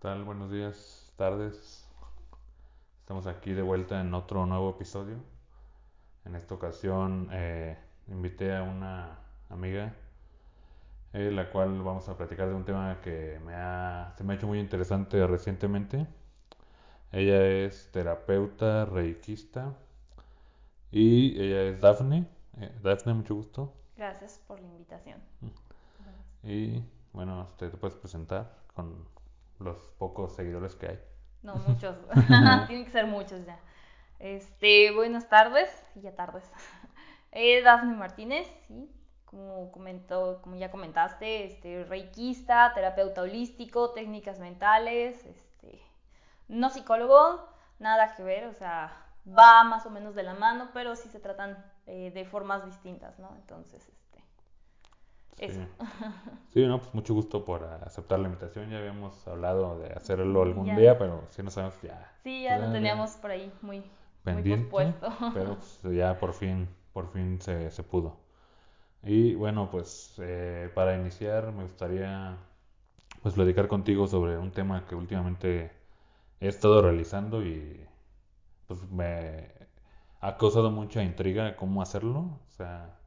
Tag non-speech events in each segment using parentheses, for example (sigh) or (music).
tal? Buenos días, tardes. Estamos aquí de vuelta en otro nuevo episodio. En esta ocasión eh, invité a una amiga, eh, la cual vamos a platicar de un tema que me ha, se me ha hecho muy interesante recientemente. Ella es terapeuta reikista y ella es Dafne. Eh, Dafne, mucho gusto. Gracias por la invitación. Y bueno, te, te puedes presentar con los pocos seguidores que hay. No, muchos. (laughs) (laughs) Tienen que ser muchos ya. Este, buenas tardes, ya tardes. (laughs) Eh, Dafne Martínez, sí, como comentó, como ya comentaste, este, reikista, terapeuta holístico, técnicas mentales, este, no psicólogo, nada que ver, o sea, va más o menos de la mano, pero sí se tratan eh, de formas distintas, ¿no? Entonces, este, eso. Sí, no, pues mucho gusto por aceptar la invitación. Ya habíamos hablado de hacerlo algún Ya. día, pero sí no sabemos ya. Sí, ya lo teníamos por ahí muy, pendiente, muy (laughs) pero pues, ya por fin, por fin se, se pudo. Y bueno, pues eh, para iniciar me gustaría pues platicar contigo sobre un tema que últimamente he estado realizando y pues me ha causado mucha intriga cómo hacerlo, o sea,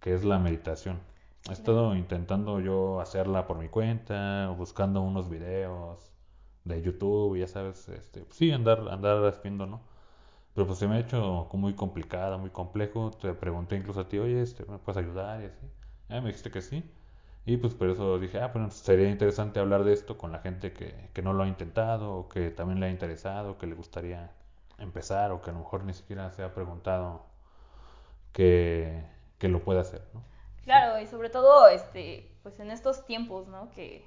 que es la meditación. He estado intentando yo hacerla por mi cuenta, buscando unos videos de YouTube, ya sabes, este, pues sí, andar, andar haciendo, ¿no? Pero pues se me ha hecho muy complicada, muy complejo. Te pregunté incluso a ti, oye, este, ¿me puedes ayudar? Y así. Ya me dijiste que sí. Y pues por eso dije, ah, pues sería interesante hablar de esto con la gente que, que no lo ha intentado, o que también le ha interesado, que le gustaría empezar, o que a lo mejor ni siquiera se ha preguntado que, que lo pueda hacer, ¿no? Claro, y sobre todo, este, pues en estos tiempos, ¿no? Que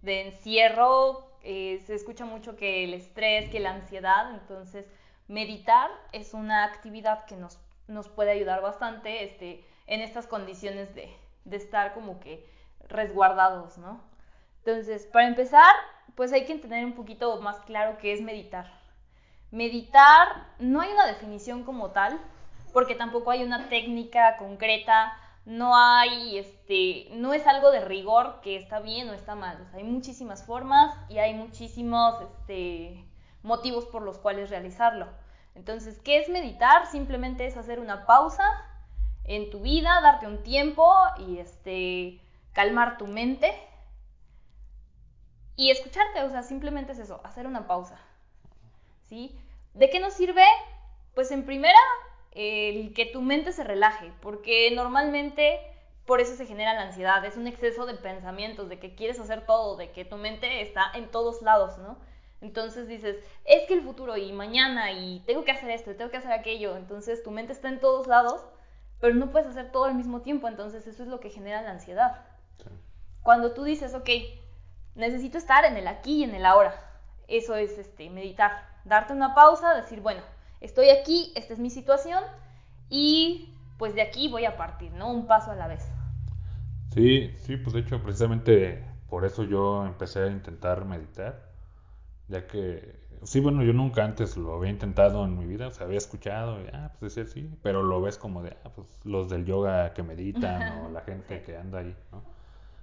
de encierro eh, se escucha mucho que el estrés, que la ansiedad, entonces meditar es una actividad que nos, nos puede ayudar bastante, este, en estas condiciones de, de estar como que resguardados, ¿no? Entonces, para empezar, pues hay que tener un poquito más claro qué es meditar. Meditar no hay una definición como tal, porque tampoco hay una técnica concreta, no hay, este, no es algo de rigor que está bien o está mal. Hay muchísimas formas y hay muchísimos, este, motivos por los cuales realizarlo. Entonces, ¿qué es meditar? Simplemente es hacer una pausa en tu vida, darte un tiempo y, este, calmar tu mente y escucharte. O sea, simplemente es eso, hacer una pausa. ¿Sí? ¿De qué nos sirve? Pues en primera, el que tu mente se relaje, porque normalmente por eso se genera la ansiedad, es un exceso de pensamientos, de que quieres hacer todo, de que tu mente está en todos lados, ¿no? Entonces dices, es que el futuro y mañana y tengo que hacer esto y tengo que hacer aquello, entonces tu mente está en todos lados, pero no puedes hacer todo al mismo tiempo, entonces eso es lo que genera la ansiedad. Sí. Cuando tú dices, ok, necesito estar en el aquí y en el ahora, eso es este, meditar, darte una pausa, decir, bueno, estoy aquí, esta es mi situación y pues de aquí voy a partir, ¿no? Un paso a la vez. Sí, sí, pues de hecho precisamente por eso yo empecé a intentar meditar, ya que, sí, bueno, yo nunca antes lo había intentado en mi vida, o sea, había escuchado, y, ah, pues decía sí, pero lo ves como de, ah, pues los del yoga que meditan (laughs) o la gente que anda ahí, ¿no?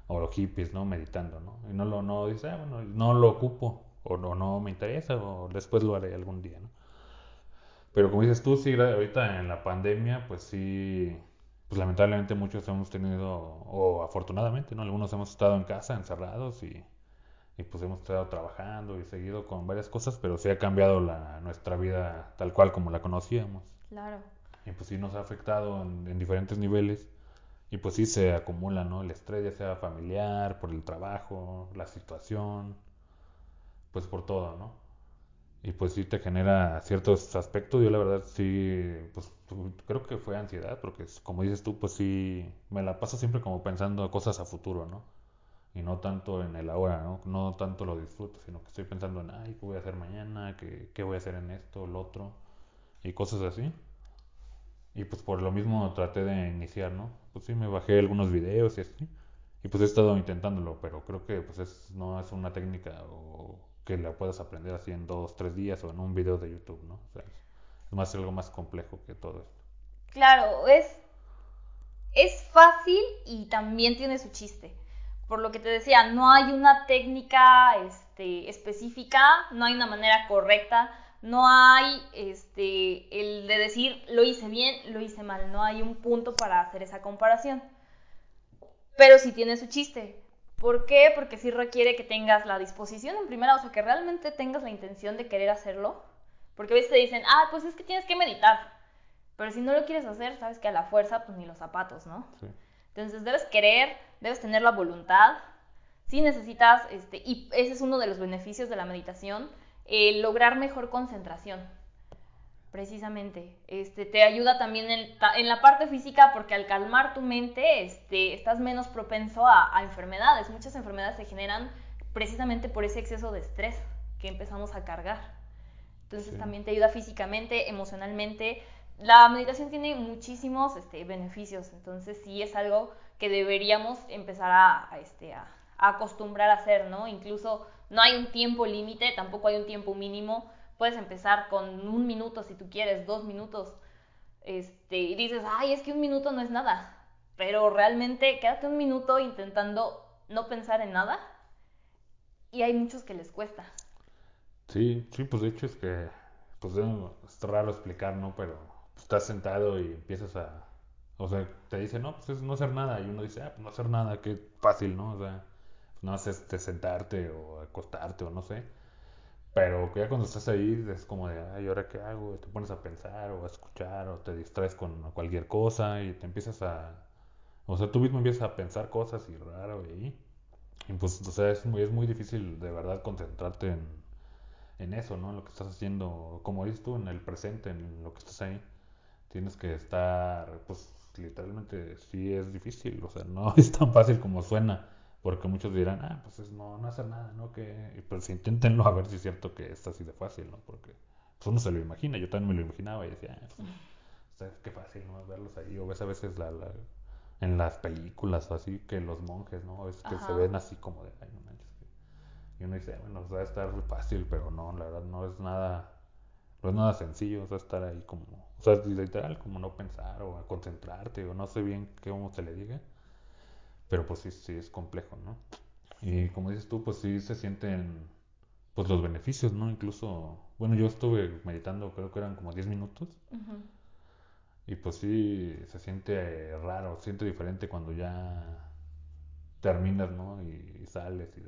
O los hippies, ¿no? Meditando, ¿no? Y no lo, no dice, ah, bueno, no lo ocupo, o no, no me interesa, o después lo haré algún día, ¿no? Pero como dices tú, sí, ahorita en la pandemia, pues sí, pues lamentablemente muchos hemos tenido, o afortunadamente, ¿no? Algunos hemos estado en casa encerrados y, y pues hemos estado trabajando y seguido con varias cosas, pero sí ha cambiado la, nuestra vida tal cual como la conocíamos. Claro. Y pues sí nos ha afectado en, en diferentes niveles y pues sí se acumula, ¿no? El estrés, ya sea familiar, por el trabajo, la situación, pues por todo, ¿no? Y pues sí te genera ciertos aspectos. Yo la verdad sí, pues creo que fue ansiedad, porque como dices tú, pues sí, me la paso siempre como pensando cosas a futuro, ¿no? Y no tanto en el ahora, ¿no? No tanto lo disfruto, sino que estoy pensando en, ay, ¿qué voy a hacer mañana? ¿Qué, qué voy a hacer en esto, lo otro? Y cosas así. Y pues por lo mismo traté de iniciar, ¿no? Pues sí, me bajé algunos videos y así. Y pues he estado intentándolo, pero creo que pues es, no es una técnica o que la puedas aprender así en dos, tres días o en un video de YouTube, ¿no? O sea, es más algo más complejo que todo esto. Claro, es, es fácil y también tiene su chiste. por lo que te decía, no hay una técnica este, específica, no hay una manera correcta, no hay este, el de decir lo hice bien, lo hice mal, no hay un punto para hacer esa comparación. Pero sí tiene su chiste. ¿Por qué? Porque sí requiere que tengas la disposición en primera, o sea, que realmente tengas la intención de querer hacerlo. Porque a veces te dicen, ah, pues es que tienes que meditar. Pero si no lo quieres hacer, sabes que a la fuerza, pues ni los zapatos, ¿no? Sí. Entonces debes querer, debes tener la voluntad. Si necesitas, este, y ese es uno de los beneficios de la meditación, lograr mejor concentración. Precisamente. Este, te ayuda también en, la parte física porque al calmar tu mente este, estás menos propenso a, enfermedades. Muchas enfermedades se generan precisamente por ese exceso de estrés que empezamos a cargar. Entonces también te ayuda físicamente, emocionalmente, la meditación tiene muchísimos este, beneficios, entonces sí es algo que deberíamos empezar a, este, a, acostumbrar a hacer, ¿no? Incluso no hay un tiempo límite, tampoco hay un tiempo mínimo. Puedes empezar con un minuto si tú quieres, dos minutos. Este, y dices, ay, es que un minuto no es nada. Pero realmente quédate un minuto intentando no pensar en nada. Y hay muchos que les cuesta. Sí, sí, pues de hecho es que, pues es raro explicar, ¿no? Pero estás sentado y empiezas a, o sea, te dicen, no, pues es no hacer nada, y uno dice, ah, pues no hacer nada, qué fácil, ¿no? O sea, pues no haces este, sentarte o acostarte o no sé. Pero ya cuando estás ahí es como de, ay, ¿ahora qué hago? Te pones a pensar o a escuchar o te distraes con cualquier cosa y te empiezas a... O sea, tú mismo empiezas a pensar cosas y raro y. Y pues, o sea, es muy, es muy difícil de verdad concentrarte en, en eso, ¿no? En lo que estás haciendo, como dices tú, en el presente, en lo que estás ahí tienes que estar, pues literalmente sí es difícil, o sea, (laughs) no es tan fácil como suena, porque muchos dirán, ah, pues es no, no hacer nada, ¿no? Que, pues inténtenlo a ver si es cierto que es así de fácil, ¿no? Porque pues, uno se lo imagina, yo también me lo imaginaba y decía, ah, pues, qué fácil, ¿no? Verlos ahí, o ves a veces la, en las películas o así, que los monjes, ¿no? Es que se ven así como de, ay, no manches. Y uno dice, bueno, va a estar fácil, pero no, la verdad no es nada, no es nada sencillo, o sea, estar ahí como o sea, literal, como no pensar o a concentrarte o no sé bien cómo se le diga. Pero pues sí, sí es complejo, ¿no? Y como dices tú, pues sí se sienten pues los beneficios, ¿no? Incluso, bueno, yo estuve meditando, creo que eran como 10 minutos. Y pues sí, se siente raro, se siente diferente cuando ya terminas, ¿no? Y, sales y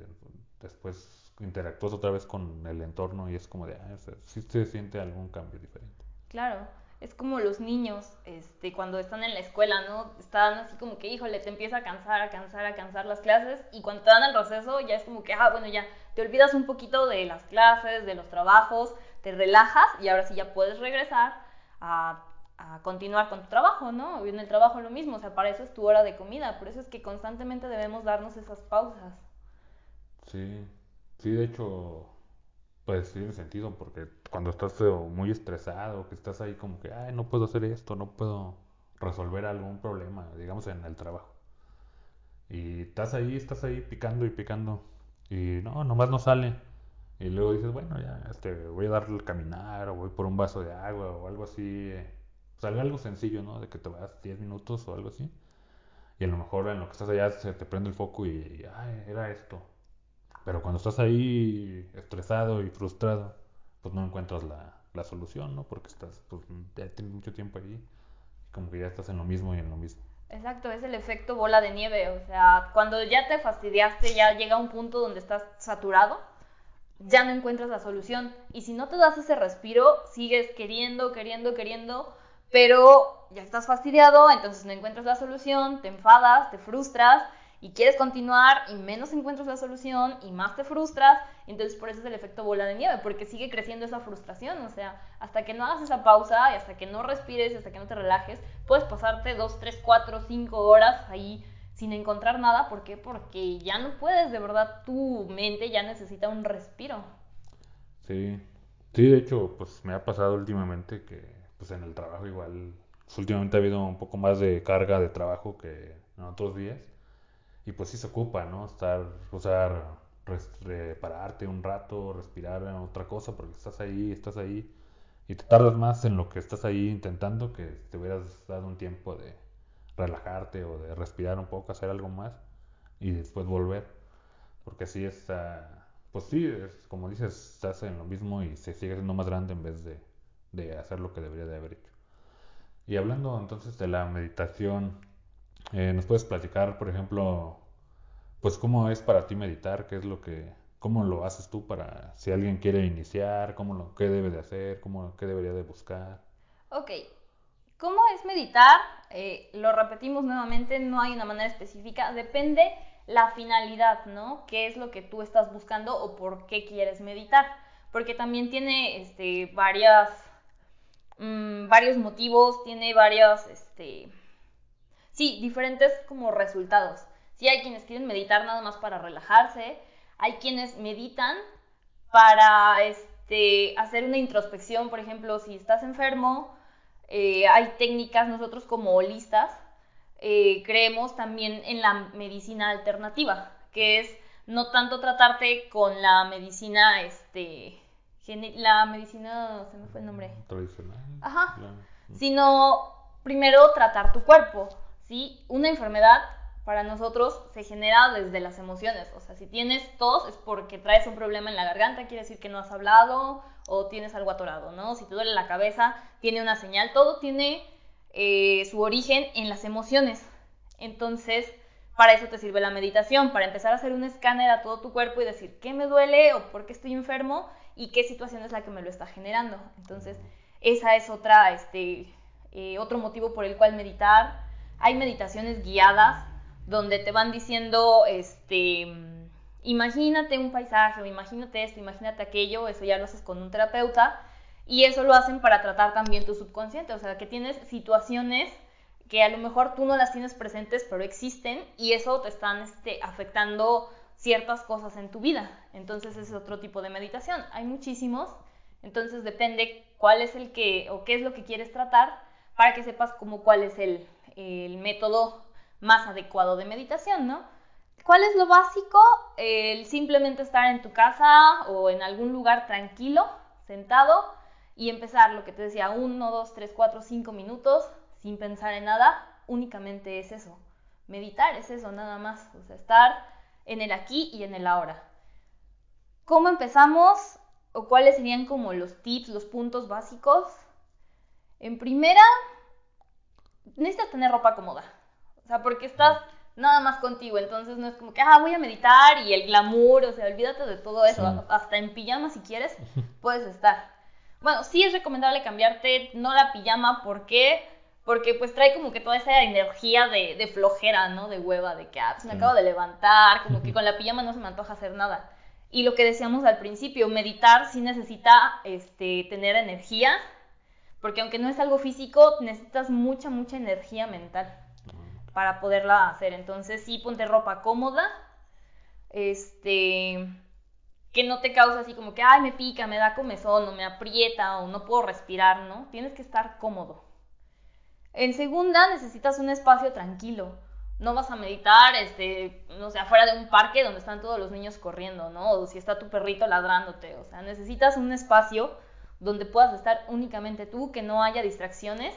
después interactúas otra vez con el entorno y es como de, ah, sí se siente algún cambio diferente. Claro, es como los niños, este, cuando están en la escuela, ¿no? Están así como que, híjole, te empieza a cansar, a cansar, a cansar las clases, y cuando te dan el receso ya es como que, ah, bueno, ya te olvidas un poquito de las clases, de los trabajos, te relajas y ahora sí ya puedes regresar a, a continuar con tu trabajo, ¿no? Y en el trabajo lo mismo, o sea, para eso es tu hora de comida, por eso es que constantemente debemos darnos esas pausas. Sí, sí, de hecho, pues tiene sentido, porque cuando estás muy estresado, que estás ahí como que, ay, no puedo hacer esto, no puedo resolver algún problema, digamos en el trabajo. Y estás ahí, estás ahí picando y picando. Y no, nomás no sale. Y luego dices, bueno, ya, este, voy a darle el caminar, o voy por un vaso de agua, o algo así. O sea, algo sencillo, ¿no? De que te vas 10 minutos o algo así. Y a lo mejor en lo que estás allá se te prende el foco y, ay, era esto. Pero cuando estás ahí estresado y frustrado, pues no encuentras la, la solución, ¿no? Porque estás, pues ya tienes mucho tiempo ahí y como que ya estás en lo mismo y en lo mismo. Exacto, es el efecto bola de nieve, o sea, cuando ya te fastidiaste, ya llega un punto donde estás saturado, ya no encuentras la solución. Y si no te das ese respiro, sigues queriendo, queriendo, queriendo, pero ya estás fastidiado, entonces no encuentras la solución, te enfadas, te frustras y quieres continuar y menos encuentras la solución y más te frustras, entonces por eso es el efecto bola de nieve, porque sigue creciendo esa frustración, o sea, hasta que no hagas esa pausa y hasta que no respires, hasta que no te relajes, puedes pasarte dos, tres, cuatro, cinco horas ahí sin encontrar nada, ¿por qué? Porque ya no puedes, de verdad, tu mente ya necesita un respiro. Sí, sí, de hecho, pues me ha pasado últimamente que, pues en el trabajo igual, pues, últimamente ha habido un poco más de carga de trabajo que en otros días y pues sí se ocupa, ¿no? Estar, o sea, pararte un rato, respirar en otra cosa, porque estás ahí, estás ahí, y te tardas más en lo que estás ahí intentando que te hubieras dado un tiempo de relajarte o de respirar un poco, hacer algo más. y después volver. Porque así está, pues sí, es, como dices, estás en lo mismo y se sigue siendo más grande en vez de, de hacer lo que debería de haber hecho. Y hablando entonces de la meditación, eh, ¿nos puedes platicar, por ejemplo, pues cómo es para ti meditar? ¿Qué es lo que, cómo lo haces tú para si alguien quiere iniciar, cómo lo, qué debe de hacer, cómo, qué debería de buscar? Ok, ¿cómo es meditar? Eh, lo repetimos nuevamente, no hay una manera específica, depende la finalidad, ¿no? ¿Qué es lo que tú estás buscando o por qué quieres meditar? Porque también tiene este, varias, mmm, varios motivos, tiene varias, este, sí, diferentes como resultados. Sí, hay quienes quieren meditar nada más para relajarse, hay quienes meditan para este, hacer una introspección, por ejemplo, si estás enfermo, eh, hay técnicas, nosotros como holistas, eh, creemos también en la medicina alternativa, que es no tanto tratarte con la medicina, este, la medicina, se me fue el nombre. Tradicional. Ajá. Sino primero tratar tu cuerpo, ¿sí? Una enfermedad para nosotros se genera desde las emociones. O sea, si tienes tos es porque traes un problema en la garganta, quiere decir que no has hablado o tienes algo atorado, ¿no? Si te duele la cabeza, tiene una señal. Todo tiene eh, su origen en las emociones. Entonces, para eso te sirve la meditación, para empezar a hacer un escáner a todo tu cuerpo y decir qué me duele o por qué estoy enfermo y qué situación es la que me lo está generando. Entonces, esa es otra, este, eh, otro motivo por el cual meditar. Hay meditaciones guiadas donde te van diciendo, este, imagínate un paisaje o imagínate esto, imagínate aquello, eso ya lo haces con un terapeuta y eso lo hacen para tratar también tu subconsciente, o sea, que tienes situaciones que a lo mejor tú no las tienes presentes, pero existen y eso te están este, afectando ciertas cosas en tu vida. Entonces es otro tipo de meditación. Hay muchísimos, entonces depende cuál es el que o qué es lo que quieres tratar para que sepas como cuál es el, el método más adecuado de meditación, ¿no? ¿Cuál es lo básico? El simplemente estar en tu casa o en algún lugar tranquilo, sentado, y empezar lo que te decía, uno, dos, tres, cuatro, cinco minutos, sin pensar en nada, únicamente es eso. Meditar es eso, nada más. O sea, estar en el aquí y en el ahora. ¿Cómo empezamos? ¿O cuáles serían como los tips, los puntos básicos? En primera, necesitas tener ropa cómoda. O sea, porque estás nada más contigo, entonces no es como que, ah, voy a meditar y el glamour, o sea, olvídate de todo eso, hasta en pijama si quieres, puedes estar. Bueno, sí es recomendable cambiarte, no la pijama, ¿por qué? Porque pues trae como que toda esa energía de, de flojera, ¿no? De hueva, de que, ah, pues me acabo de levantar, como que con la pijama no se me antoja hacer nada. Y lo que decíamos al principio, meditar sí necesita este, tener energía, porque aunque no es algo físico, necesitas mucha, mucha energía mental para poderla hacer. Entonces sí, ponte ropa cómoda, este, que no te cause así como que, ay, me pica, me da comezón, o me aprieta, o no puedo respirar, ¿no? Tienes que estar cómodo. En segunda, necesitas un espacio tranquilo. No vas a meditar, este, no sé, afuera de un parque donde están todos los niños corriendo, ¿no? O si está tu perrito ladrándote. O sea, necesitas un espacio donde puedas estar únicamente tú, que no haya distracciones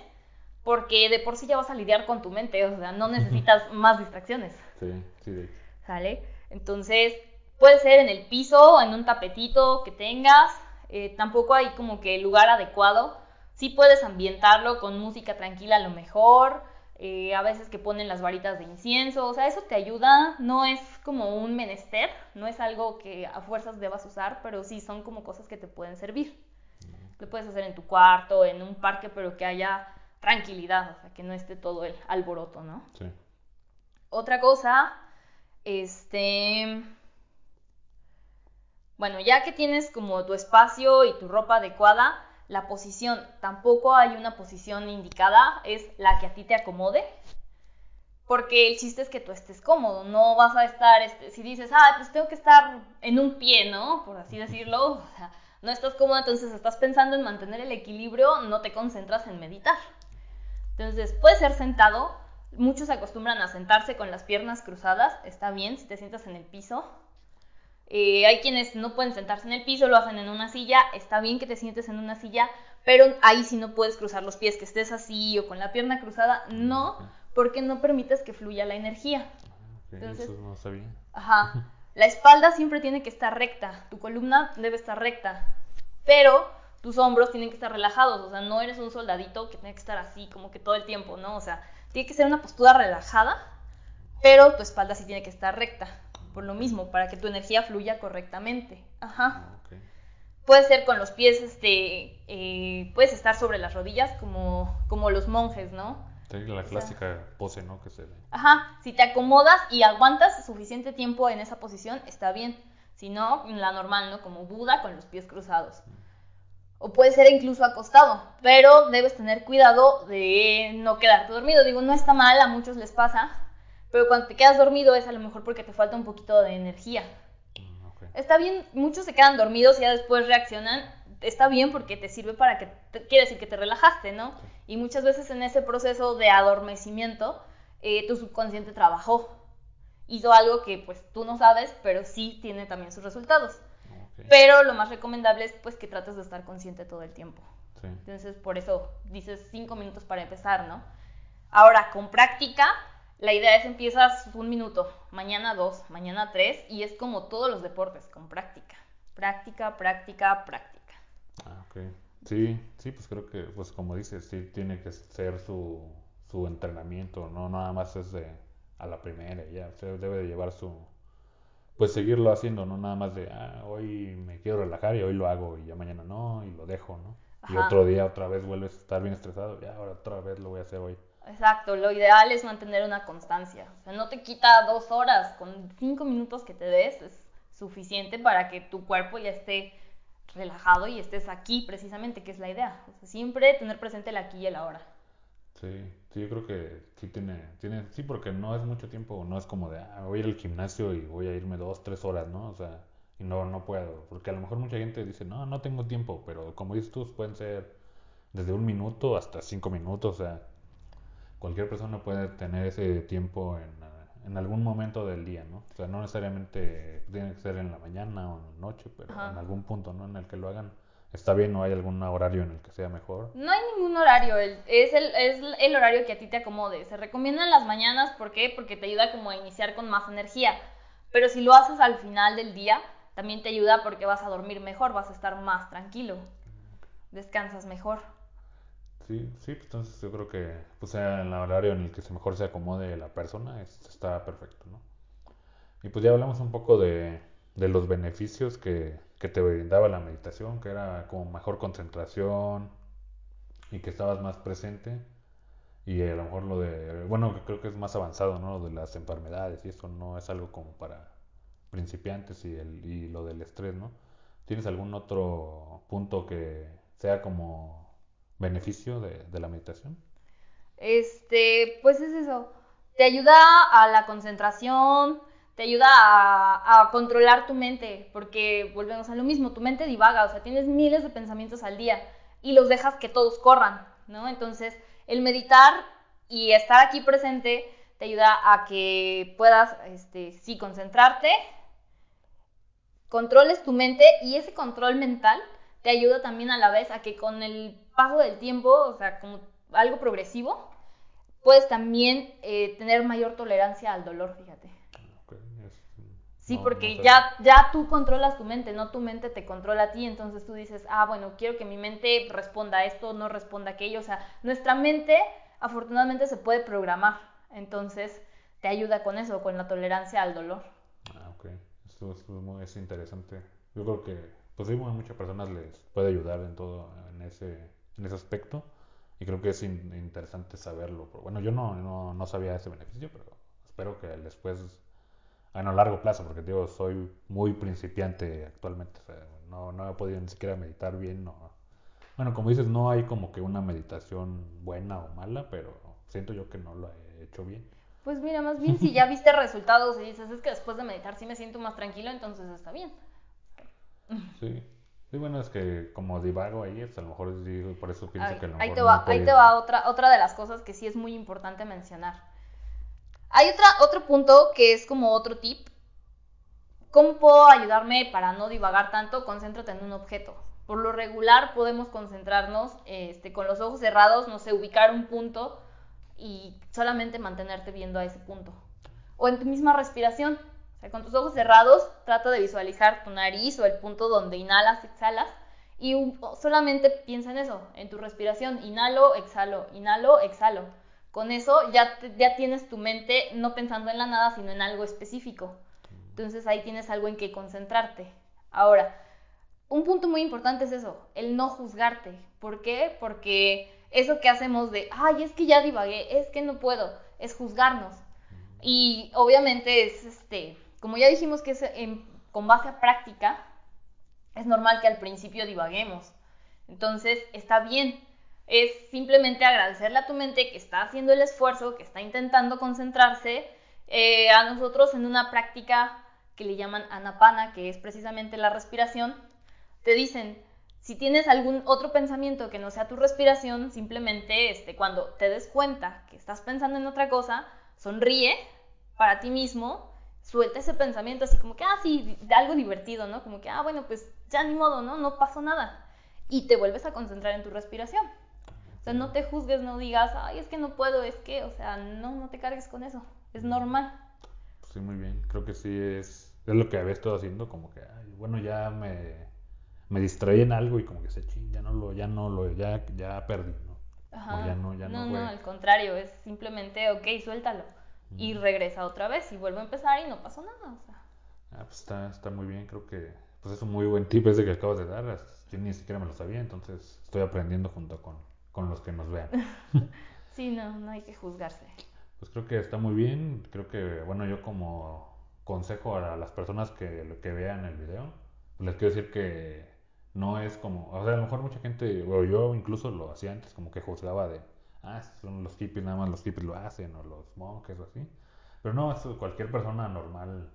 porque de por sí ya vas a lidiar con tu mente, o sea, no (laughs) necesitas más distracciones. Sí, sí, de ¿Sale? Entonces, puede ser en el piso, en un tapetito que tengas, eh, tampoco hay como que lugar adecuado. Sí puedes ambientarlo con música tranquila a lo mejor, eh, a veces que ponen las varitas de incienso, o sea, eso te ayuda, no es como un menester, no es algo que a fuerzas debas usar, pero sí son como cosas que te pueden servir. Lo puedes hacer en tu cuarto, en un parque, pero que haya tranquilidad, o sea, que no esté todo el alboroto, ¿no? Sí. Otra cosa, este... Bueno, ya que tienes como tu espacio y tu ropa adecuada, la posición, tampoco hay una posición indicada, es la que a ti te acomode. Porque el chiste es que tú estés cómodo, no vas a estar, este, si dices, ah, pues tengo que estar en un pie, ¿no? Por así decirlo, (laughs) o sea, no estás cómodo, entonces estás pensando en mantener el equilibrio, no te concentras en meditar. Entonces, puede ser sentado. Muchos acostumbran a sentarse con las piernas cruzadas. Está bien si te sientas en el piso. Eh, hay quienes no pueden sentarse en el piso, lo hacen en una silla. Está bien que te sientes en una silla, pero ahí sí no puedes cruzar los pies, que estés así o con la pierna cruzada. No, porque no permites que fluya la energía. Entonces, eso no sabía. Ajá. (laughs) La espalda siempre tiene que estar recta, tu columna debe estar recta, pero tus hombros tienen que estar relajados, o sea, no eres un soldadito que tiene que estar así como que todo el tiempo, ¿no? O sea, tiene que ser una postura relajada, pero tu espalda sí tiene que estar recta, por lo mismo, para que tu energía fluya correctamente. Ajá. Ah, Puede ser con los pies, este, eh, puedes estar sobre las rodillas como, como los monjes, ¿no? La clásica pose, ¿no? Que se ve. Ajá, si te acomodas y aguantas suficiente tiempo en esa posición, está bien. Si no, la normal, ¿no? Como Buda con los pies cruzados. O puede ser incluso acostado, pero debes tener cuidado de no quedarte dormido. Digo, no está mal, a muchos les pasa, pero cuando te quedas dormido es a lo mejor porque te falta un poquito de energía. Mm, está bien, muchos se quedan dormidos y ya después reaccionan está bien porque te sirve para que, quiere decir que te relajaste, ¿no? Y muchas veces en ese proceso de adormecimiento, eh, tu subconsciente trabajó, hizo algo que pues tú no sabes, pero sí tiene también sus resultados. Pero lo más recomendable es pues que trates de estar consciente todo el tiempo. Entonces por eso dices cinco minutos para empezar, ¿no? Ahora, con práctica, la idea es empiezas un minuto, mañana dos, mañana tres, y es como todos los deportes, con práctica. Práctica, práctica, práctica. Ah. Sí, sí, pues creo que, pues como dices, sí tiene que ser su, su entrenamiento, no nada más es de a la primera, ya, o debe de llevar su, pues seguirlo haciendo, no nada más de, ah, hoy me quiero relajar y hoy lo hago y ya mañana no y lo dejo, ¿no? Y otro día otra vez vuelves a estar bien estresado, ya ahora otra vez lo voy a hacer hoy. Exacto, lo ideal es mantener una constancia, o sea, no te quita dos horas, con cinco minutos que te des es suficiente para que tu cuerpo ya esté relajado y estés aquí precisamente, que es la idea. siempre tener presente el aquí y el ahora. Sí, sí, yo creo que sí tiene, tiene, sí, porque no es mucho tiempo, no es como de, ah, voy al gimnasio y voy a irme dos, tres horas, ¿no? O sea, y no, no puedo, porque a lo mejor mucha gente dice, no, no tengo tiempo, pero como dices tú, pueden ser desde un minuto hasta cinco minutos, o sea, cualquier persona puede tener ese tiempo en en algún momento del día, ¿no? O sea, no necesariamente tiene que ser en la mañana o en la noche, pero en algún punto, ¿no? En el que lo hagan. ¿Está bien o hay algún horario en el que sea mejor? No hay ningún horario, es el, es el horario que a ti te acomode. Se recomiendan las mañanas, ¿por qué? Porque te ayuda como a iniciar con más energía. Pero si lo haces al final del día, también te ayuda porque vas a dormir mejor, vas a estar más tranquilo, descansas mejor. Sí, sí, pues entonces yo creo que pues sea el horario en el que mejor se acomode la persona, está perfecto, ¿no? Y pues ya hablamos un poco de, de los beneficios que, que, te brindaba la meditación, que era como mejor concentración y que estabas más presente. Y a lo mejor lo de, bueno, creo que es más avanzado, ¿no? Lo de las enfermedades y eso no es algo como para principiantes y, el, y lo del estrés, ¿no? ¿Tienes algún otro punto que sea como beneficio de, la meditación? Este, pues es eso. Te ayuda a la concentración, te ayuda a, controlar tu mente, porque volvemos a lo mismo, tu mente divaga, o sea, tienes miles de pensamientos al día y los dejas que todos corran, ¿no? Entonces, el meditar y estar aquí presente te ayuda a que puedas, este, sí, concentrarte, controles tu mente y ese control mental te ayuda también a la vez a que con el paso del tiempo, o sea, como algo progresivo, puedes también eh, tener mayor tolerancia al dolor, fíjate. Sí, porque ya, ya tú controlas tu mente, no tu mente te controla a ti, entonces tú dices, ah, bueno, quiero que mi mente responda a esto, no responda a aquello, o sea, nuestra mente afortunadamente se puede programar, entonces te ayuda con eso, con la tolerancia al dolor. Ah, ok, esto, es, muy, es interesante. Yo creo que pues sí, a muchas personas les puede ayudar en todo, en ese, en ese aspecto. Y creo que es interesante saberlo. Bueno, yo no, no, no, sabía ese beneficio, pero espero que después, a largo plazo, porque digo, soy muy principiante actualmente. no, no he podido ni siquiera meditar bien. No. Bueno, como dices, no hay como que una meditación buena o mala, pero siento yo que no lo he hecho bien. Pues mira, más bien (laughs) si ya viste resultados y dices, es que después de meditar sí me siento más tranquilo, entonces está bien. Sí. Sí, bueno, es que como divago ahí, a lo mejor por eso pienso que a lo mejor ahí te va, ahí te va otra, otra de las cosas que sí es muy importante mencionar. Hay otra, otro punto que es como otro tip. ¿Cómo puedo ayudarme para no divagar tanto? Concéntrate en un objeto. Por lo regular podemos concentrarnos este, con los ojos cerrados, no sé, ubicar un punto y solamente mantenerte viendo a ese punto. O en tu misma respiración. Con tus ojos cerrados, trata de visualizar tu nariz o el punto donde inhalas, exhalas. Y solamente piensa en eso, en tu respiración. Inhalo, exhalo, inhalo, exhalo. Con eso ya, ya tienes tu mente no pensando en la nada, sino en algo específico. Entonces ahí tienes algo en que concentrarte. Ahora, un punto muy importante es eso, el no juzgarte. ¿Por qué? Porque eso que hacemos de, ay, es que ya divagué, es que no puedo, es juzgarnos. Y obviamente es, este, como ya dijimos que es con base a práctica, es normal que al principio divaguemos. Entonces, está bien. Es simplemente agradecerle a tu mente que está haciendo el esfuerzo, que está intentando concentrarse. Eh, a nosotros en una práctica que le llaman anapana, que es precisamente la respiración, te dicen, si tienes algún otro pensamiento que no sea tu respiración, simplemente este, cuando te des cuenta que estás pensando en otra cosa, sonríe para ti mismo, suelta ese pensamiento así como que, ah, sí, algo divertido, ¿no? Como que, ah, bueno, pues ya ni modo, ¿no? No pasó nada. Y te vuelves a concentrar en tu respiración. O sea, no te juzgues, no digas, ay, es que no puedo, es que, o sea, no, no te cargues con eso. Es normal. Sí, muy bien. Creo que sí es, es lo que había estado haciendo, como que, ay, bueno, ya me me distraí en algo y como que se ching, ya no lo, ya no lo, ya, ya perdí, ¿no? Ajá. ya no, ya no, no, no, al contrario, es simplemente, ok, suéltalo. Y regresa otra vez y vuelve a empezar y no pasó nada, o sea. Ah, pues está, está muy bien, creo que pues es un muy buen tip ese que acabas de dar. Yo ni siquiera me lo sabía, entonces estoy aprendiendo junto con, con los que nos vean. (laughs) sí, no, no hay que juzgarse. Pues creo que está muy bien. Creo que, bueno, yo como consejo a las personas que, que vean el video, pues les quiero decir que no es como, o sea, a lo mejor mucha gente, o yo incluso lo hacía antes, como que juzgaba de, ah, son los hippies, nada más los hippies lo hacen, o los monjes o así. Pero no, es cualquier persona normal,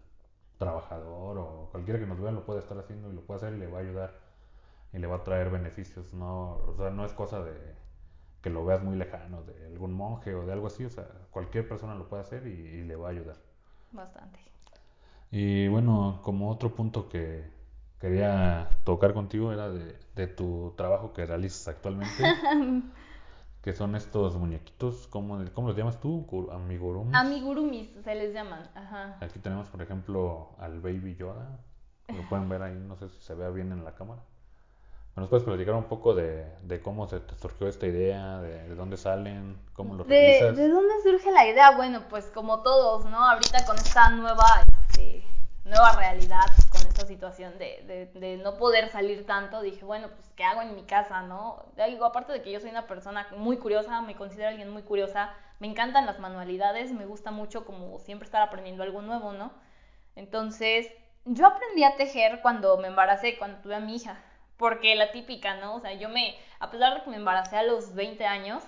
trabajador o cualquiera que nos vea lo puede estar haciendo y lo puede hacer y le va a ayudar y le va a traer beneficios. No, o sea, no es cosa de que lo veas muy lejano, de algún monje o de algo así, o sea, cualquier persona lo puede hacer y le va a ayudar. Bastante. Y bueno, como otro punto que, quería tocar contigo era de, tu trabajo que realizas actualmente. (laughs) que son estos muñequitos, ¿cómo, cómo los llamas tú? Amigurumis. Amigurumis se les llaman, ajá. Aquí tenemos, por ejemplo, al Baby Yoda. Lo pueden ver ahí, no sé si se vea bien en la cámara. ¿Nos puedes platicar un poco de, cómo se te surgió esta idea, de, dónde salen, cómo lo realizas? ¿De dónde surge la idea? Bueno, pues como todos, ¿no? Ahorita con esta nueva nueva realidad con esta situación de, de, no poder salir tanto, dije, bueno, pues, ¿qué hago en mi casa, no? Digo, aparte de que yo soy una persona muy curiosa, me considero alguien muy curiosa, me encantan las manualidades, me gusta mucho como siempre estar aprendiendo algo nuevo, ¿no? Entonces, yo aprendí a tejer cuando me embaracé, cuando tuve a mi hija, porque la típica, ¿no? O sea, yo me, a pesar de que me embaracé a los 20 años,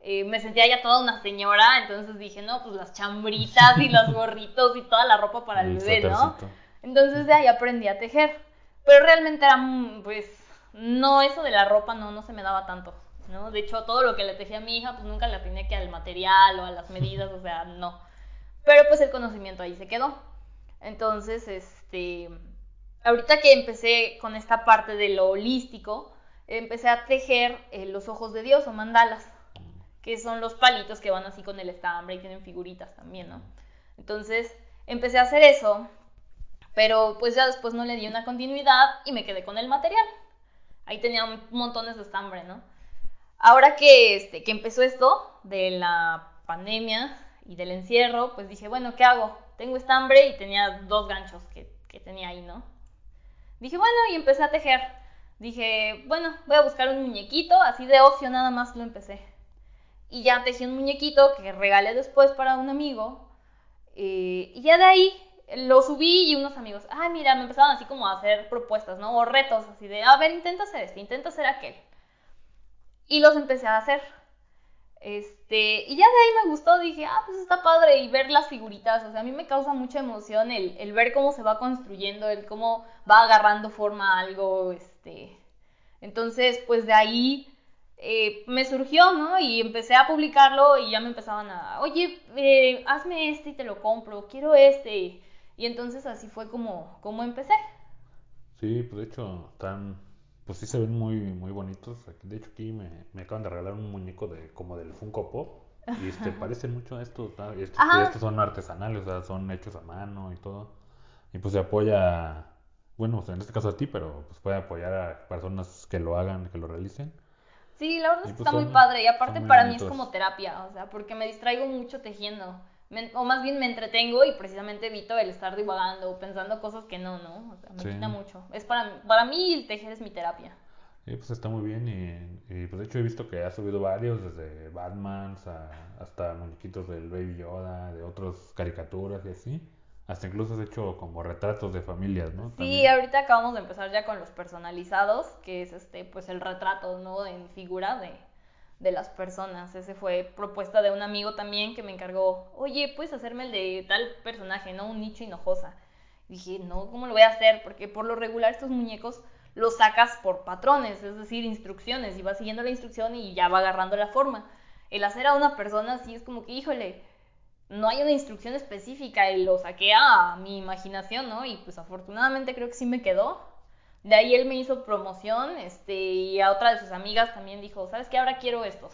eh, me sentía ya toda una señora, entonces dije, no, pues las chambritas y los (laughs) gorritos y toda la ropa para el, bebé, ¿no? Entonces de ahí aprendí a tejer. Pero realmente era, mm, pues, no, eso de la ropa no, no se me daba tanto, ¿no? De hecho, todo lo que le tejía a mi hija, pues nunca le atiné que al material o a las medidas, o sea, no. Pero pues el conocimiento ahí se quedó. Entonces, este, ahorita que empecé con esta parte de lo holístico, empecé a tejer eh, los ojos de Dios o mandalas que son los palitos que van así con el estambre y tienen figuritas también, ¿no? Entonces empecé a hacer eso, pero pues ya después no le di una continuidad y me quedé con el material. Ahí tenía montones de estambre, ¿no? Ahora que, este, que empezó esto de la pandemia y del encierro, pues dije, bueno, ¿qué hago? Tengo estambre y tenía dos ganchos que, que tenía ahí, ¿no? Dije, bueno, y empecé a tejer. Dije, bueno, voy a buscar un muñequito, así de ocio nada más lo empecé. Y ya tejí un muñequito que regalé después para un amigo. Eh, y ya de ahí lo subí y unos amigos, ay, mira, me empezaron así como a hacer propuestas, ¿no? O retos, así de, a ver, intenta hacer este, intenta hacer aquel. Y los empecé a hacer. Este, y ya de ahí me gustó, dije, ah, pues está padre, y ver las figuritas, o sea, a mí me causa mucha emoción el, el ver cómo se va construyendo, el cómo va agarrando forma algo, este. Entonces, pues de ahí eh, me surgió, ¿no? Y empecé a publicarlo y ya me empezaban a, oye, eh, hazme este y te lo compro, quiero este. Y entonces así fue como, como empecé. Sí, pues de hecho están, pues sí se ven muy, muy bonitos. De hecho aquí me, me acaban de regalar un muñeco de como del Funko Pop. y se parecen mucho a estos, estos son artesanales, o sea, son hechos a mano y todo. Y pues se apoya, bueno, pues en este caso a ti, pero pues puede apoyar a personas que lo hagan, que lo realicen. Sí, la verdad es que pues está muy son- padre y aparte muy para mí es bonitos. como terapia, o sea, porque me distraigo mucho tejiendo. Me- o más bien me entretengo y precisamente evito el estar divagando o pensando cosas que no, ¿no? O sea, me Sí. quita mucho. Es para, para mí el tejer es mi terapia. Y pues está muy bien y, y, pues de hecho he visto que ha subido varios, desde Batman hasta muñequitos del Baby Yoda, de otras caricaturas y así. Hasta incluso has hecho como retratos de familias, ¿no? Sí, También. ahorita acabamos de empezar ya con los personalizados, que es este, pues el retrato, ¿no? En figura de, de las personas. Ese fue propuesta de un amigo también que me encargó, oye, puedes hacerme el de tal personaje, ¿no? Un nicho hinojosa. Dije, no, ¿cómo lo voy a hacer? Porque por lo regular estos muñecos los sacas por patrones, es decir, instrucciones, y vas siguiendo la instrucción y ya va agarrando la forma. El hacer a una persona así es como que, híjole, no hay una instrucción específica y lo saqué a mi imaginación, ¿no? Y pues afortunadamente creo que sí me quedó. De ahí él me hizo promoción, este, y a otra de sus amigas también dijo, ¿sabes qué? Ahora quiero estos.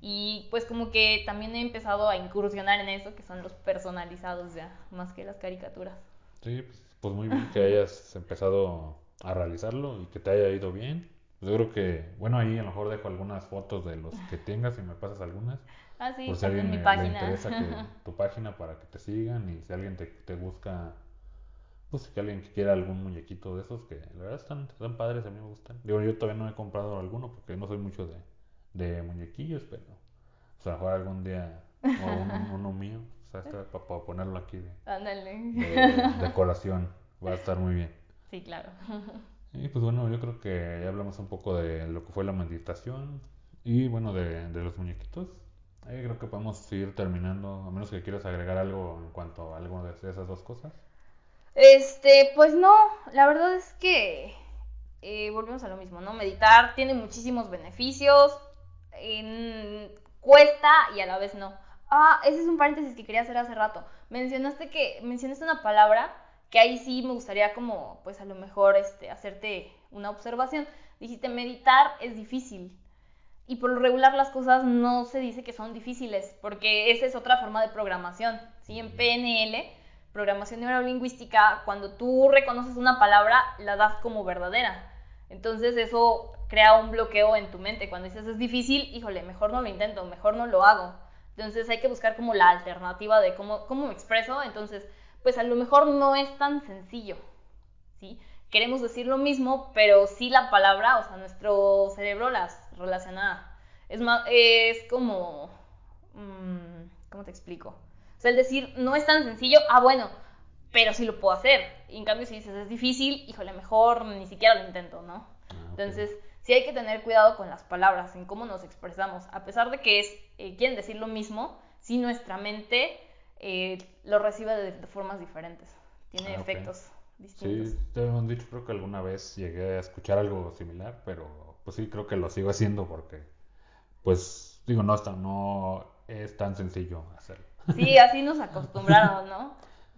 Y pues como que también he empezado a incursionar en eso, que son los personalizados ya, más que las caricaturas. Sí, pues, pues muy bien que hayas empezado a realizarlo y que te haya ido bien. Pues yo creo que, bueno, ahí a lo mejor dejo algunas fotos de los que tengas y me pasas algunas. Ah, sí, por si en alguien mi le, interesa que, (laughs) tu página para que te sigan y si alguien te, te busca, pues si alguien que quiera algún muñequito de esos, que la verdad están, están padres, a mí me gustan. Digo, yo todavía no he comprado alguno porque no soy mucho de, de muñequillos, pero o sea, mejor algún día o un- (laughs) uno mío, o sea, está para ponerlo aquí de, de (laughs) decoración, va a estar muy bien. Sí, claro. Y pues bueno, yo creo que ya hablamos un poco de lo que fue la meditación y bueno, de, de los muñequitos. Ahí creo que podemos ir terminando, a menos que quieras agregar algo en cuanto a algo de esas dos cosas. Este, pues no, la verdad es que eh, volvemos a lo mismo, ¿no? Meditar tiene muchísimos beneficios, en- cuesta y a la vez no. Ah, ese es un paréntesis que quería hacer hace rato. Mencionaste que mencionaste una palabra que ahí sí me gustaría como, pues a lo mejor este, hacerte una observación. Dijiste meditar es difícil. Y por lo regular las cosas no se dice que son difíciles, porque esa es otra forma de programación. ¿sí? En PNL, programación neurolingüística, cuando tú reconoces una palabra, la das como verdadera. Entonces eso crea un bloqueo en tu mente. Cuando dices es difícil, híjole, mejor no lo intento, mejor no lo hago. Entonces hay que buscar como la alternativa de cómo, cómo me expreso. Entonces, pues a lo mejor no es tan sencillo. ¿sí? Queremos decir lo mismo, pero sí la palabra, o sea, nuestro cerebro las relaciona. Es, más, es como... mmm, ¿Cómo te explico? O sea, el decir no es tan sencillo, ah, bueno, pero sí lo puedo hacer. Y en cambio, si dices es difícil, híjole, mejor ni siquiera lo intento, ¿no? Ah. Entonces, sí hay que tener cuidado con las palabras, en cómo nos expresamos. A pesar de que es, eh, quieren decir lo mismo, sí nuestra mente eh, lo recibe de, de formas diferentes. Tiene Ah, efectos distintos. Sí, te hemos dicho, creo que alguna vez llegué a escuchar algo similar, pero pues sí, creo que lo sigo haciendo porque, pues, digo, no, está, no es tan sencillo hacerlo. Sí, así nos acostumbraron, ¿no?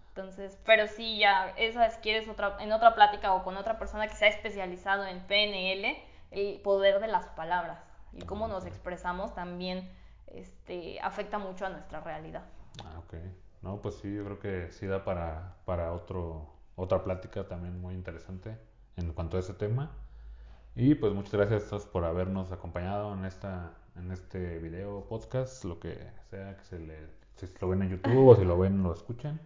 Entonces, pero sí, ya, esa si quieres otra, en otra plática o con otra persona que se ha especializado en PNL, el poder de las palabras y cómo nos expresamos también este, afecta mucho a nuestra realidad. Ah, ok. No, pues sí, yo creo que sí da para, para otro, otra plática también muy interesante en cuanto a ese tema. Y pues muchas gracias a todos por habernos acompañado en esta, en este video, podcast, lo que sea que se le, si lo ven en YouTube o si lo ven, lo escuchan.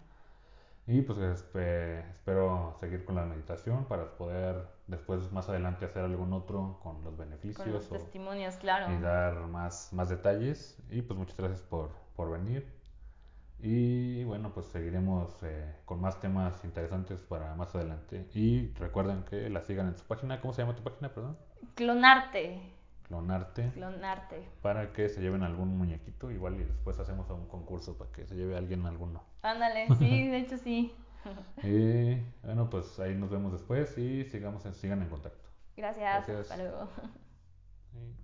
Y pues espe- espero seguir con la meditación para poder después más adelante hacer algún otro con los Con beneficios los o- testimonios, claro. y dar más, más detalles. Y pues muchas gracias por, por venir. Y bueno, pues seguiremos eh, con más temas interesantes para más adelante. Y recuerden que la sigan en su página. ¿Cómo se llama tu página, perdón? Clonarte, Clonarte. clonarte. Para que se lleven algún muñequito. Igual y después hacemos un concurso para que se lleve alguien alguno. Ándale, (laughs) sí, de hecho sí. Y bueno, pues ahí nos vemos después y sigamos en- sigan en contacto. Gracias, Gracias. hasta luego. Sí. (laughs)